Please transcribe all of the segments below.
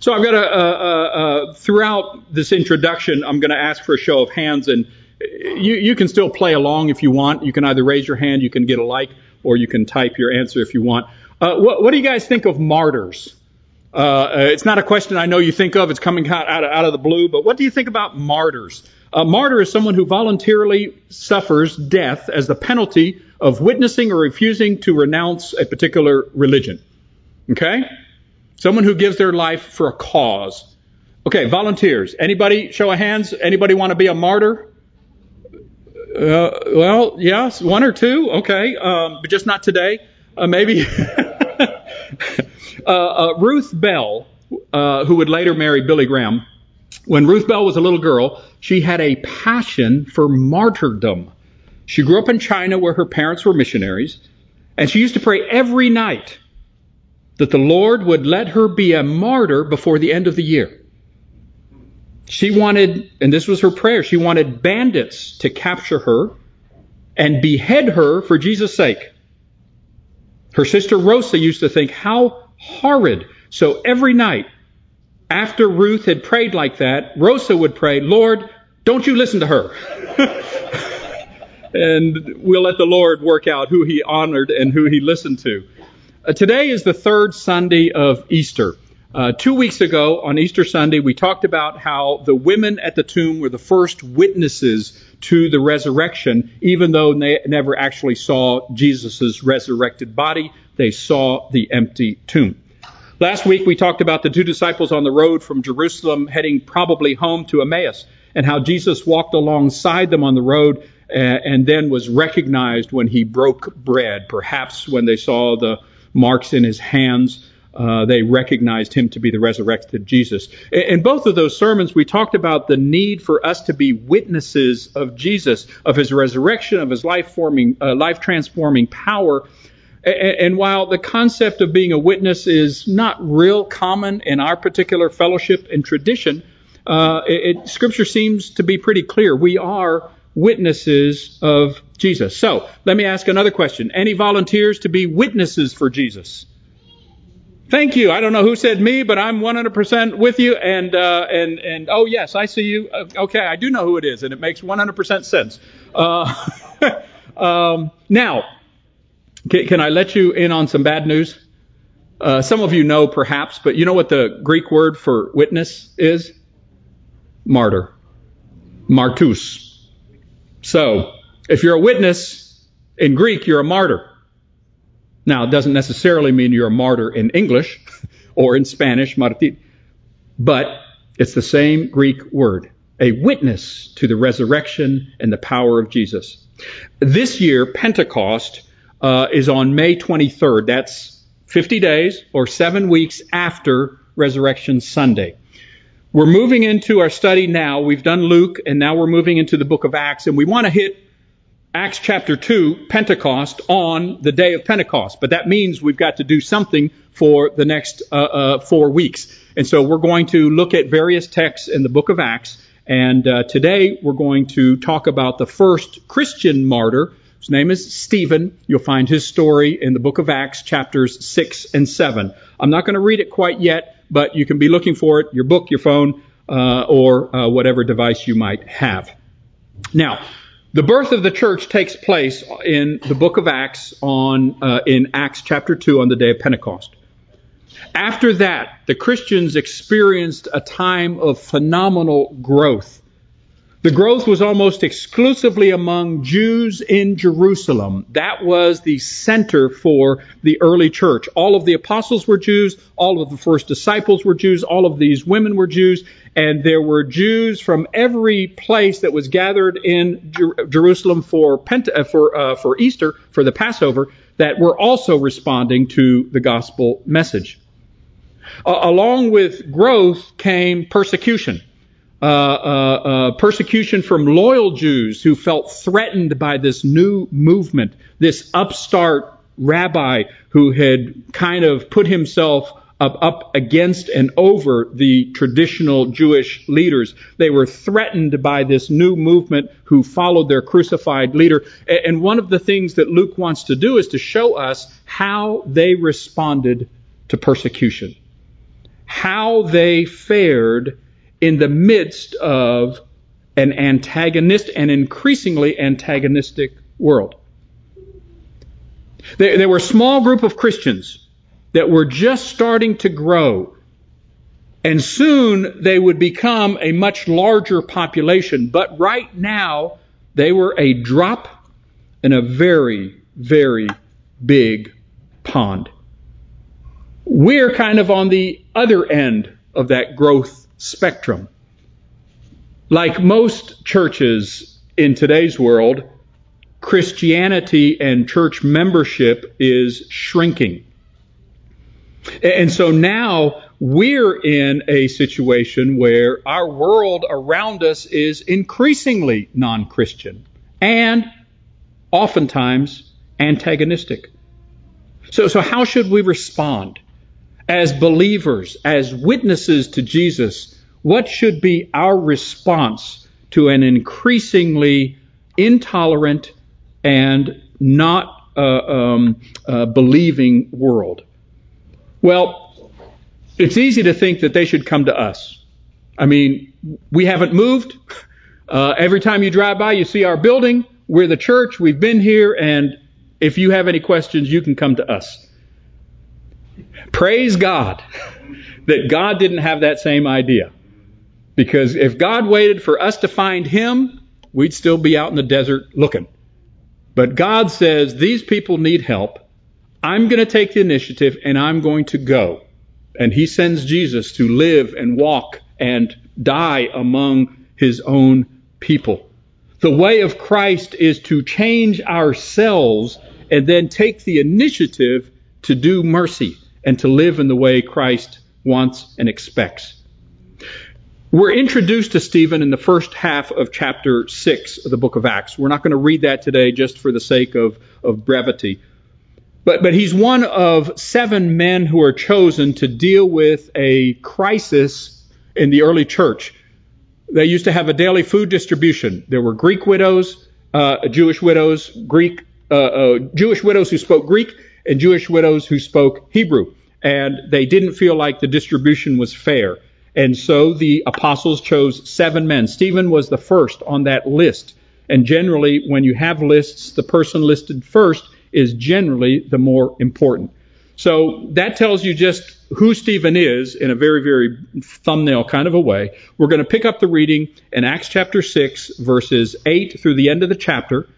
So I've got a, throughout this introduction, I'm going to ask for a show of hands, and you, you can still play along if you want. You can either raise your hand, you can get a like, or you can type your answer if you want. Uh, what, what, do you guys think of martyrs? Uh, it's not a question I know you think of. It's coming out, out, out of the blue, but what do you think about martyrs? A martyr is someone who voluntarily suffers death as the penalty of witnessing or refusing to renounce a particular religion. Okay? Someone who gives their life for a cause. Okay, volunteers. Anybody show of hands? Anybody want to be a martyr? Uh, well, yes, one or two. Okay, um, but just not today. Uh, maybe. Uh, uh, Ruth Bell, uh, who would later marry Billy Graham, when Ruth Bell was a little girl, she had a passion for martyrdom. She grew up in China where her parents were missionaries, and she used to pray every night that the Lord would let her be a martyr before the end of the year. She wanted, and this was her prayer, she wanted bandits to capture her and behead her for Jesus' sake. Her sister Rosa used to think, how horrid. So every night after Ruth had prayed like that, Rosa would pray, Lord, don't you listen to her. and we'll let the Lord work out who he honored and who he listened to. Uh, today is the third Sunday of Easter. Uh, two weeks ago on Easter Sunday, we talked about how the women at the tomb were the first witnesses to the resurrection, even though they never actually saw Jesus' resurrected body. They saw the empty tomb. Last week we talked about the two disciples on the road from Jerusalem heading probably home to Emmaus and how Jesus walked alongside them on the road and then was recognized when he broke bread. Perhaps when they saw the marks in his hands, uh, they recognized him to be the resurrected Jesus. In both of those sermons, we talked about the need for us to be witnesses of Jesus, of his resurrection, of his life forming, uh, life transforming power, and while the concept of being a witness is not real common in our particular fellowship and tradition, uh, it, Scripture seems to be pretty clear. We are witnesses of Jesus. So let me ask another question. Any volunteers to be witnesses for Jesus? Thank you. I don't know who said me, but I'm 100% with you. And uh, and and oh yes, I see you. Uh, okay, I do know who it is, and it makes 100% sense. Uh, um, now, can, can I let you in on some bad news? Uh, some of you know perhaps, but you know what the Greek word for witness is? Martyr. Martus. So, if you're a witness in Greek, you're a martyr. Now, it doesn't necessarily mean you're a martyr in English or in Spanish, martir, but it's the same Greek word, a witness to the resurrection and the power of Jesus. This year, Pentecost uh, is on May 23rd. That's 50 days or seven weeks after Resurrection Sunday. We're moving into our study now. We've done Luke, and now we're moving into the book of Acts, and we want to hit Acts chapter 2, Pentecost, on the day of Pentecost. But that means we've got to do something for the next uh, uh, four weeks. And so we're going to look at various texts in the book of Acts. And uh, today we're going to talk about the first Christian martyr his name is Stephen. You'll find his story in the book of Acts, chapters 6 and 7. I'm not going to read it quite yet, but you can be looking for it, your book, your phone, uh, or uh, whatever device you might have. Now, the birth of the church takes place in the book of Acts on uh, in Acts chapter 2 on the day of Pentecost. After that, the Christians experienced a time of phenomenal growth. The growth was almost exclusively among Jews in Jerusalem. That was the center for the early church. All of the apostles were Jews. All of the first disciples were Jews. All of these women were Jews. And there were Jews from every place that was gathered in Jer- Jerusalem for, uh, for, uh, for Easter, for the Passover, that were also responding to the gospel message. Uh, along with growth came persecution. Uh, uh, uh, persecution from loyal Jews who felt threatened by this new movement, this upstart rabbi who had kind of put himself up, up against and over the traditional Jewish leaders. They were threatened by this new movement who followed their crucified leader. And one of the things that Luke wants to do is to show us how they responded to persecution how they fared in the midst of an antagonist and increasingly antagonistic world. There, there were a small group of Christians that were just starting to grow. And soon they would become a much larger population. But right now, they were a drop in a very, very big pond. We're kind of on the other end of that growth spectrum. Like most churches in today's world, Christianity and church membership is shrinking. And so now we're in a situation where our world around us is increasingly non Christian and oftentimes antagonistic. So, so how should we respond as believers, as witnesses to Jesus? What should be our response to an increasingly intolerant and not uh, um, uh, believing world? Well, it's easy to think that they should come to us. I mean, we haven't moved. Uh, every time you drive by, you see our building. We're the church. We've been here, and if you have any questions, you can come to us. Praise God that God didn't have that same idea. Because if God waited for us to find Him, we'd still be out in the desert looking. But God says, these people need help. I'm going to take the initiative and I'm going to go. And He sends Jesus to live and walk and die among His own people. The way of Christ is to change ourselves and then take the initiative to do mercy and to live in the way Christ wants and expects. We're introduced to Stephen in the first half of chapter 6 of the book of Acts. We're not going to read that today just for the sake of, of brevity. But, but he's one of seven men who are chosen to deal with a crisis in the early church. They used to have a daily food distribution. There were Greek widows, uh, Jewish widows, Greek uh, uh, Jewish widows who spoke Greek and Jewish widows who spoke Hebrew. And they didn't feel like the distribution was fair. And so the apostles chose seven men. Stephen was the first on that list. And generally, when you have lists, the person listed first is generally the more important. So that tells you just who Stephen is in a very, very thumbnail kind of a way. We're going to pick up the reading in Acts chapter 6, verses 8 through the end of the chapter.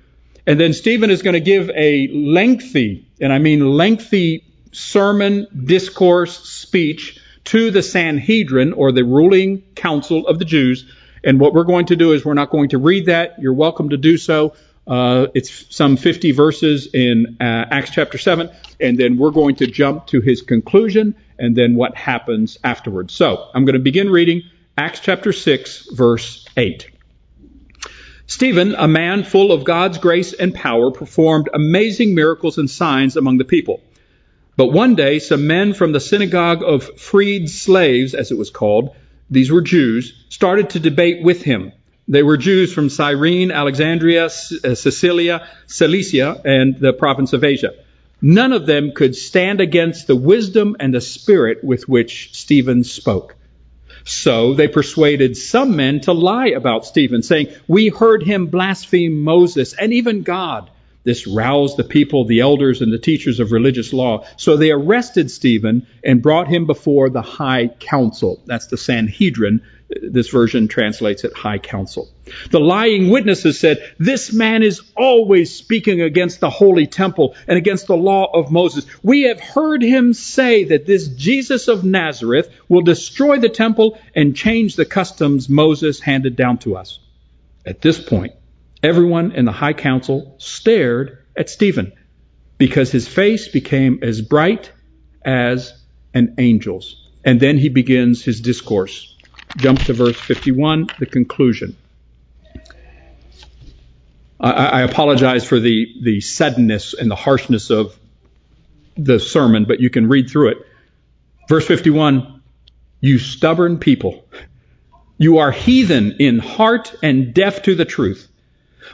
And then Stephen is going to give a lengthy, and I mean lengthy sermon, discourse, speech to the Sanhedrin or the ruling council of the Jews. And what we're going to do is we're not going to read that. You're welcome to do so. Uh, it's some 50 verses in uh, Acts chapter 7. And then we're going to jump to his conclusion and then what happens afterwards. So I'm going to begin reading Acts chapter 6, verse 8. Stephen, a man full of God's grace and power, performed amazing miracles and signs among the people. But one day, some men from the synagogue of freed slaves, as it was called, these were Jews, started to debate with him. They were Jews from Cyrene, Alexandria, uh, Cilicia, Cilicia, and the province of Asia. None of them could stand against the wisdom and the spirit with which Stephen spoke. So they persuaded some men to lie about Stephen, saying, We heard him blaspheme Moses and even God. This roused the people, the elders, and the teachers of religious law. So they arrested Stephen and brought him before the high council. That's the Sanhedrin. This version translates it high council. The lying witnesses said, This man is always speaking against the holy temple and against the law of Moses. We have heard him say that this Jesus of Nazareth will destroy the temple and change the customs Moses handed down to us. At this point, everyone in the high council stared at Stephen because his face became as bright as an angel's. And then he begins his discourse. Jump to verse 51, the conclusion. I, I apologize for the, the suddenness and the harshness of the sermon, but you can read through it. Verse 51, you stubborn people, you are heathen in heart and deaf to the truth.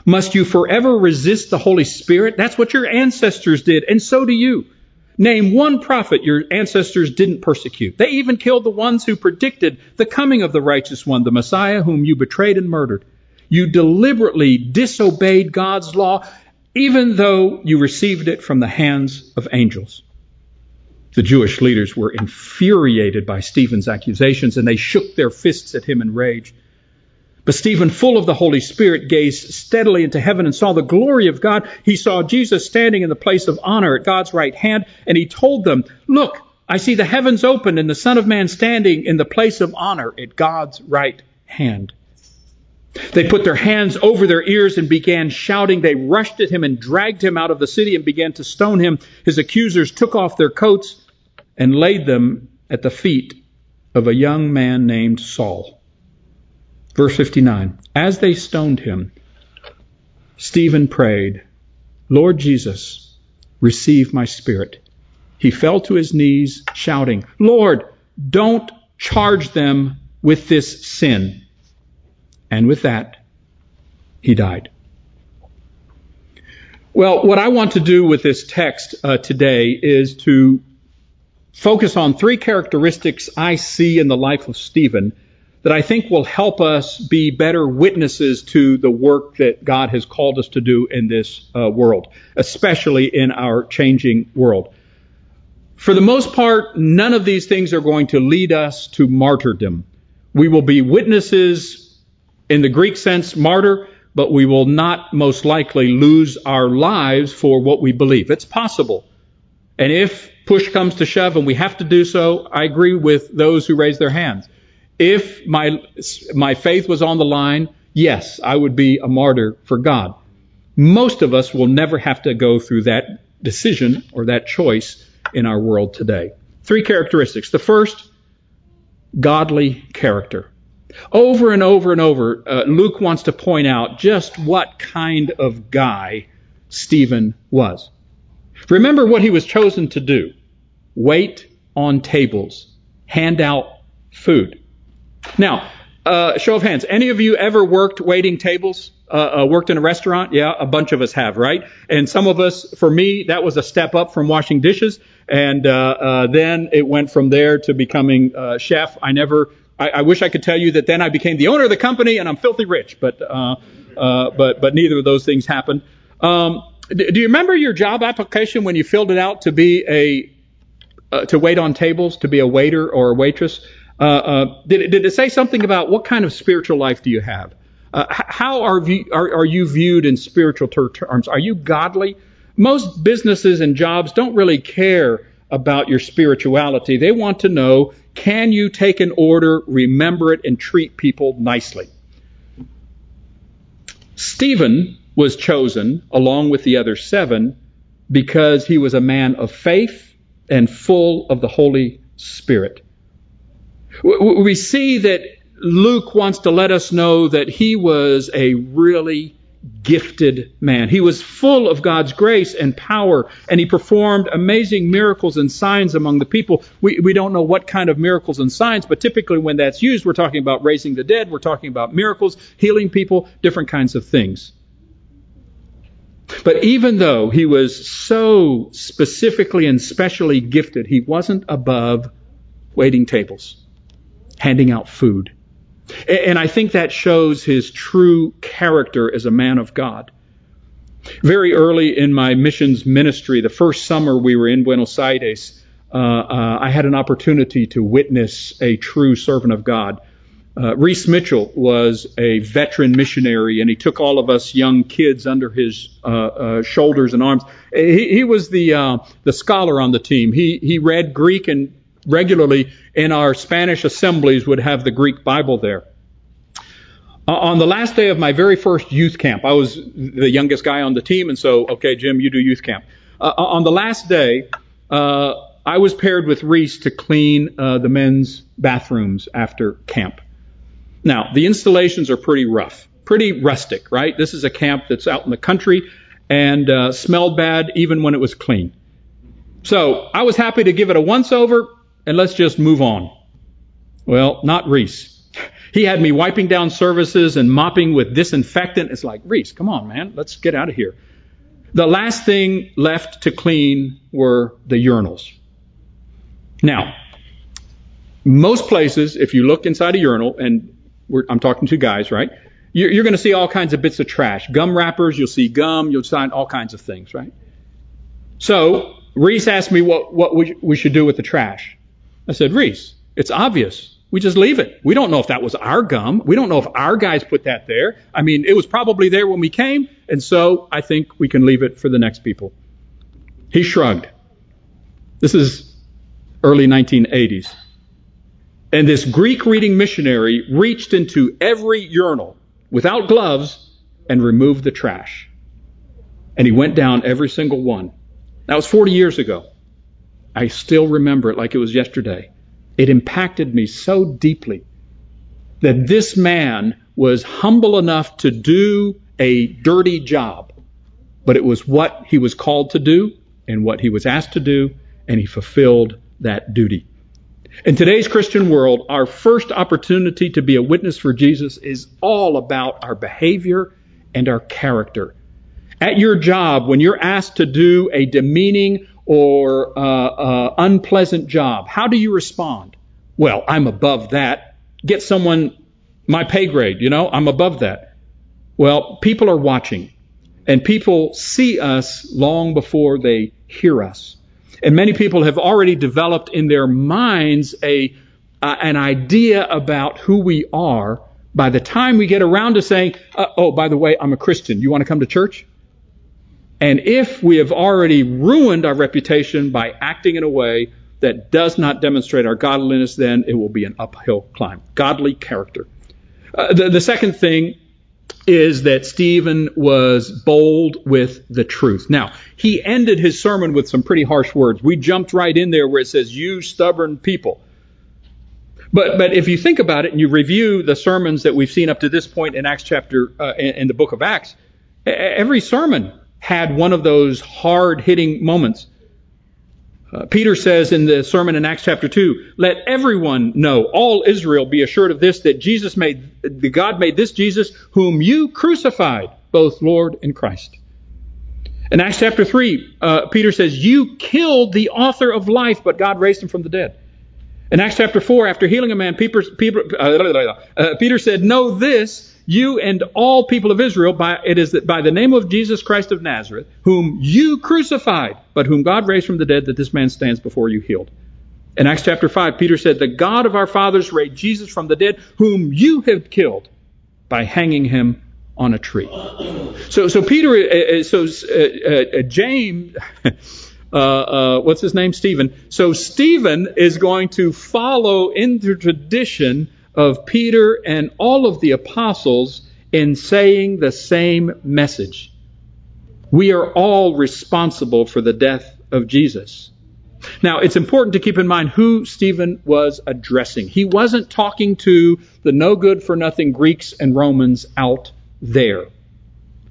Must you forever resist the Holy Spirit? That's what your ancestors did, and so do you. Name one prophet your ancestors didn't persecute. They even killed the ones who predicted the coming of the righteous one, the Messiah, whom you betrayed and murdered. You deliberately disobeyed God's law, even though you received it from the hands of angels. The Jewish leaders were infuriated by Stephen's accusations and they shook their fists at him in rage. But Stephen, full of the Holy Spirit, gazed steadily into heaven and saw the glory of God. He saw Jesus standing in the place of honor at God's right hand, and he told them, Look, I see the heavens open and the Son of Man standing in the place of honor at God's right hand. They put their hands over their ears and began shouting. They rushed at him and dragged him out of the city and began to stone him. His accusers took off their coats and laid them at the feet of a young man named Saul. Verse 59 As they stoned him, Stephen prayed, Lord Jesus, receive my spirit. He fell to his knees, shouting, Lord, don't charge them with this sin. And with that, he died. Well, what I want to do with this text uh, today is to focus on three characteristics I see in the life of Stephen that I think will help us be better witnesses to the work that God has called us to do in this uh, world, especially in our changing world. For the most part, none of these things are going to lead us to martyrdom. We will be witnesses in the Greek sense, martyr, but we will not most likely lose our lives for what we believe. It's possible. And if push comes to shove and we have to do so, I agree with those who raise their hands. If my, my faith was on the line, yes, I would be a martyr for God. Most of us will never have to go through that decision or that choice in our world today. Three characteristics. The first, godly character. Over and over and over, uh, Luke wants to point out just what kind of guy Stephen was. Remember what he was chosen to do. Wait on tables. Hand out food. Now, uh, show of hands. Any of you ever worked waiting tables? Uh, uh, worked in a restaurant? Yeah, a bunch of us have, right? And some of us, for me, that was a step up from washing dishes, and uh, uh, then it went from there to becoming uh, chef. I never. I, I, wish I could tell you that then I became the owner of the company and I'm filthy rich, but but but neither of those things happened. Um, do you remember your job application when you filled it out to be a to wait on tables, to be a waiter or a waitress? Uh, uh, did, it, did it say something about what kind of spiritual life do you have? Uh, how are, are, are, you viewed in spiritual ter- terms? Are you godly? Most businesses and jobs don't really care about your spirituality. They want to know can you take an order, remember it, and treat people nicely? Stephen was chosen along with the other seven because he was a man of faith and full of the Holy Spirit. We see that Luke wants to let us know that he was a really gifted man. He was full of God's grace and power, and he performed amazing miracles and signs among the people. We, we don't know what kind of miracles and signs, but typically when that's used, we're talking about raising the dead, we're talking about miracles, healing people, different kinds of things. But even though he was so specifically and specially gifted, he wasn't above waiting tables handing out food. And I think that shows his true character as a man of God. Very early in my missions ministry, the first summer we were in Buenos Aires, uh, uh, I had an opportunity to witness a true servant of God. Uh, Reese Mitchell was a veteran missionary, and he took all of us young kids under his uh, uh, shoulders and arms. He, he was the uh, the scholar on the team. He he read Greek and regularly in our Spanish assemblies would have the Greek Bible there. Uh, on the last day of my very first youth camp, I was the youngest guy on the team, and so, okay, Jim, you do youth camp. Uh, uh on the last day, uh, I was paired with Reese to clean uh, the men's bathrooms after camp. Now, the installations are pretty rough, pretty rustic, right? This is a camp that's out in the country and uh, smelled bad even when it was clean. So I was happy to give it a once over and let's just move on. Well, not Reese. He had me wiping down services and mopping with disinfectant. It's like, Reese, come on, man, let's get out of here. The last thing left to clean were the urinals. Now, most places, if you look inside a urinal, and I'm talking to guys, right? You're, you're going to see all kinds of bits of trash. Gum wrappers, you'll see gum, you'll find all kinds of things, right? So, Reese asked me what, what we, we should do with the trash. I said, Reese, it's obvious. We just leave it. We don't know if that was our gum. We don't know if our guys put that there. I mean, it was probably there when we came, and so I think we can leave it for the next people. He shrugged. This is early 1980s. And this Greek reading missionary reached into every urinal without gloves and removed the trash. And he went down every single one. That was 40 years ago. I still remember it like it was yesterday. It impacted me so deeply that this man was humble enough to do a dirty job, but it was what he was called to do and what he was asked to do, and he fulfilled that duty. In today's Christian world, our first opportunity to be a witness for Jesus is all about our behavior and our character. At your job, when you're asked to do a demeaning or uh, uh, unpleasant job, how do you respond? Well, I'm above that. Get someone my pay grade, you know, I'm above that. Well, people are watching, and people see us long before they hear us. And many people have already developed in their minds a, uh, an idea about who we are by the time we get around to saying, uh, oh, by the way, I'm a Christian. You want to come to church? And if we have already ruined our reputation by acting in a way that does not demonstrate our godliness, then it will be an uphill climb. Godly character. Uh, the, the second thing is that Stephen was bold with the truth. Now, he ended his sermon with some pretty harsh words. We jumped right in there where it says, You stubborn people. But, but if you think about it and you review the sermons that we've seen up to this point in Acts chapter, uh, in, in the book of Acts, every sermon had one of those hard hitting moments. Uh, Peter says in the sermon in Acts chapter 2, let everyone know, all Israel be assured of this, that Jesus made, the God made this Jesus whom you crucified, both Lord and Christ. In Acts chapter 3, uh, Peter says, you killed the author of life, but God raised him from the dead. In Acts chapter 4, after healing a man, Peter, Peter, uh, Peter said, know this, you and all people of Israel, by, it is that by the name of Jesus Christ of Nazareth, whom you crucified, but whom God raised from the dead, that this man stands before you healed. In Acts chapter 5, Peter said, The God of our fathers raised Jesus from the dead, whom you have killed by hanging him on a tree. So, so Peter, uh, uh so uh, uh, James, uh, uh, what's his name? Stephen. So Stephen is going to follow in the tradition of Peter and all of the apostles in saying the same message. We are all responsible for the death of Jesus. Now, it's important to keep in mind who Stephen was addressing. He wasn't talking to the no good for nothing Greeks and Romans out there.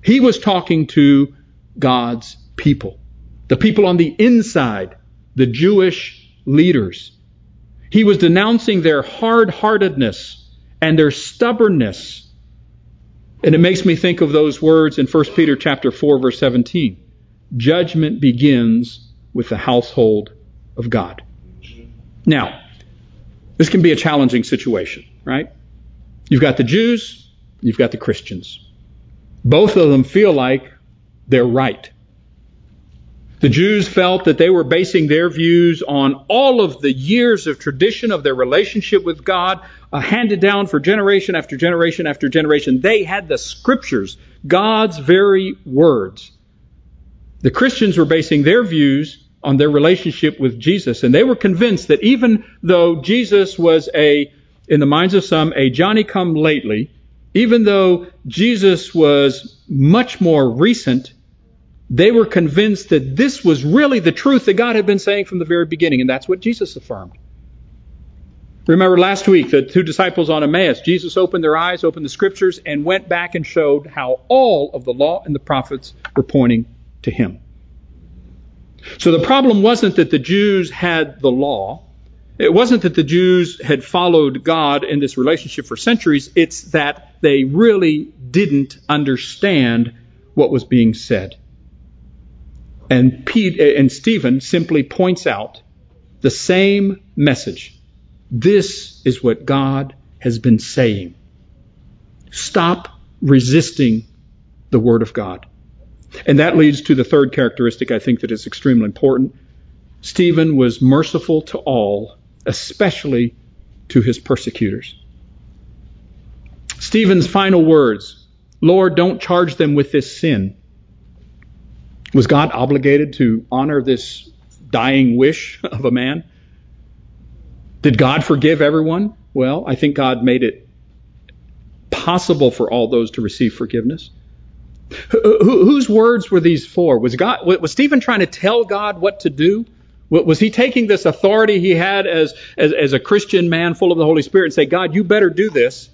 He was talking to God's people, the people on the inside, the Jewish leaders. He was denouncing their hard heartedness and their stubbornness. And it makes me think of those words in 1 Peter chapter 4 verse 17. Judgment begins with the household of God. Now, this can be a challenging situation, right? You've got the Jews, you've got the Christians. Both of them feel like they're right. The Jews felt that they were basing their views on all of the years of tradition of their relationship with God, uh, handed down for generation after generation after generation. They had the scriptures, God's very words. The Christians were basing their views on their relationship with Jesus, and they were convinced that even though Jesus was a, in the minds of some, a Johnny come lately, even though Jesus was much more recent they were convinced that this was really the truth that God had been saying from the very beginning, and that's what Jesus affirmed. Remember last week, the two disciples on Emmaus, Jesus opened their eyes, opened the scriptures, and went back and showed how all of the law and the prophets were pointing to him. So the problem wasn't that the Jews had the law. It wasn't that the Jews had followed God in this relationship for centuries. It's that they really didn't understand what was being said. And Pete eh, and Stephen simply points out the same message. This is what God has been saying. Stop resisting the Word of God. And that leads to the third characteristic I think that is extremely important. Stephen was merciful to all, especially to his persecutors. Stephen's final words, Lord, don't charge them with this sin. Was God obligated to honor this dying wish of a man? Did God forgive everyone? Well, I think God made it possible for all those to receive forgiveness. whose words were these for? Was God was Stephen trying to tell God what to do? Was he taking this authority he had as, as, as a Christian man full of the Holy Spirit and say, God, you better do this?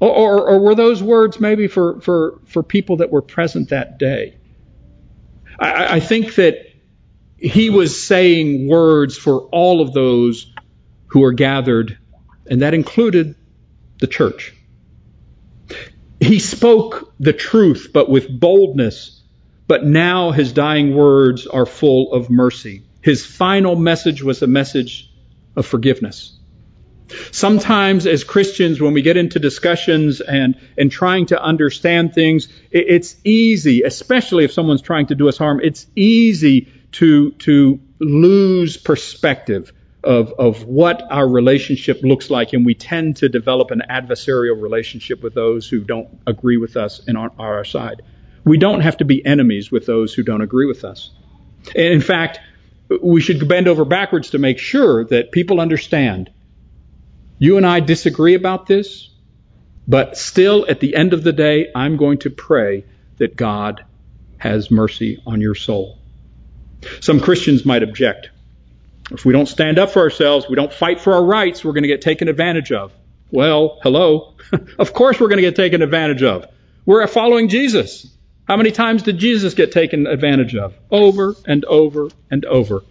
Or, or, or, were those words maybe for, for, for people that were present that day? I, I think that he was saying words for all of those who are gathered, and that included the church. He spoke the truth, but with boldness, but now his dying words are full of mercy. His final message was a message of forgiveness. Sometimes as Christians, when we get into discussions and, and trying to understand things, it, it's easy, especially if someone's trying to do us harm, it's easy to, to lose perspective of, of what our relationship looks like, and we tend to develop an adversarial relationship with those who don't agree with us and are on our side. We don't have to be enemies with those who don't agree with us. And in fact, we should bend over backwards to make sure that people understand you and I disagree about this, but still at the end of the day, I'm going to pray that God has mercy on your soul. Some Christians might object. If we don't stand up for ourselves, we don't fight for our rights, we're going to get taken advantage of. Well, hello. of course we're going to get taken advantage of. We're following Jesus. How many times did Jesus get taken advantage of? Over and over and over.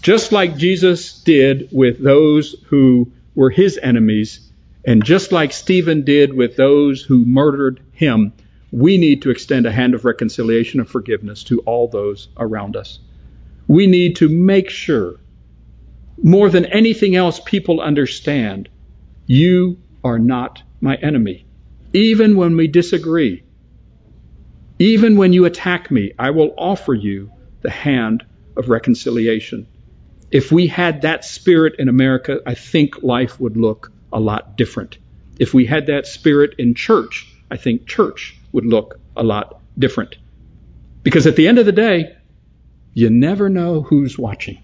Just like Jesus did with those who were his enemies, and just like Stephen did with those who murdered him, we need to extend a hand of reconciliation and forgiveness to all those around us. We need to make sure, more than anything else, people understand you are not my enemy. Even when we disagree, even when you attack me, I will offer you the hand of reconciliation. If we had that spirit in America, I think life would look a lot different. If we had that spirit in church, I think church would look a lot different. Because at the end of the day, you never know who's watching.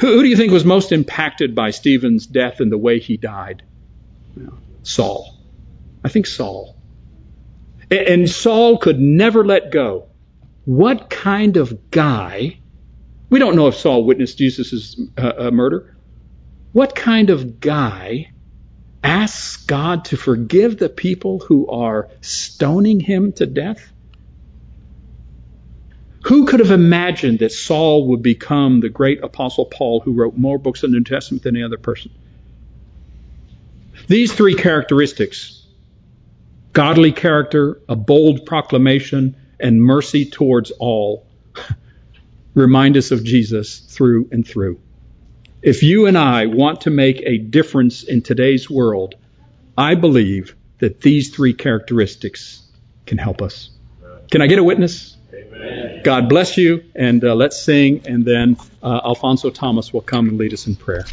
Who, who do you think was most impacted by Stephen's death and the way he died? Saul. I think Saul. And Saul could never let go. What kind of guy we don't know if Saul witnessed Jesus' uh, uh, murder. What kind of guy asks God to forgive the people who are stoning him to death? Who could have imagined that Saul would become the great apostle Paul who wrote more books in the New Testament than any other person? These three characteristics, godly character, a bold proclamation, and mercy towards all, remind us of Jesus through and through. If you and I want to make a difference in today's world, I believe that these three characteristics can help us. Can I get a witness? Amen. God bless you, and uh, let's sing, and then uh, Alfonso Thomas will come and lead us in prayer.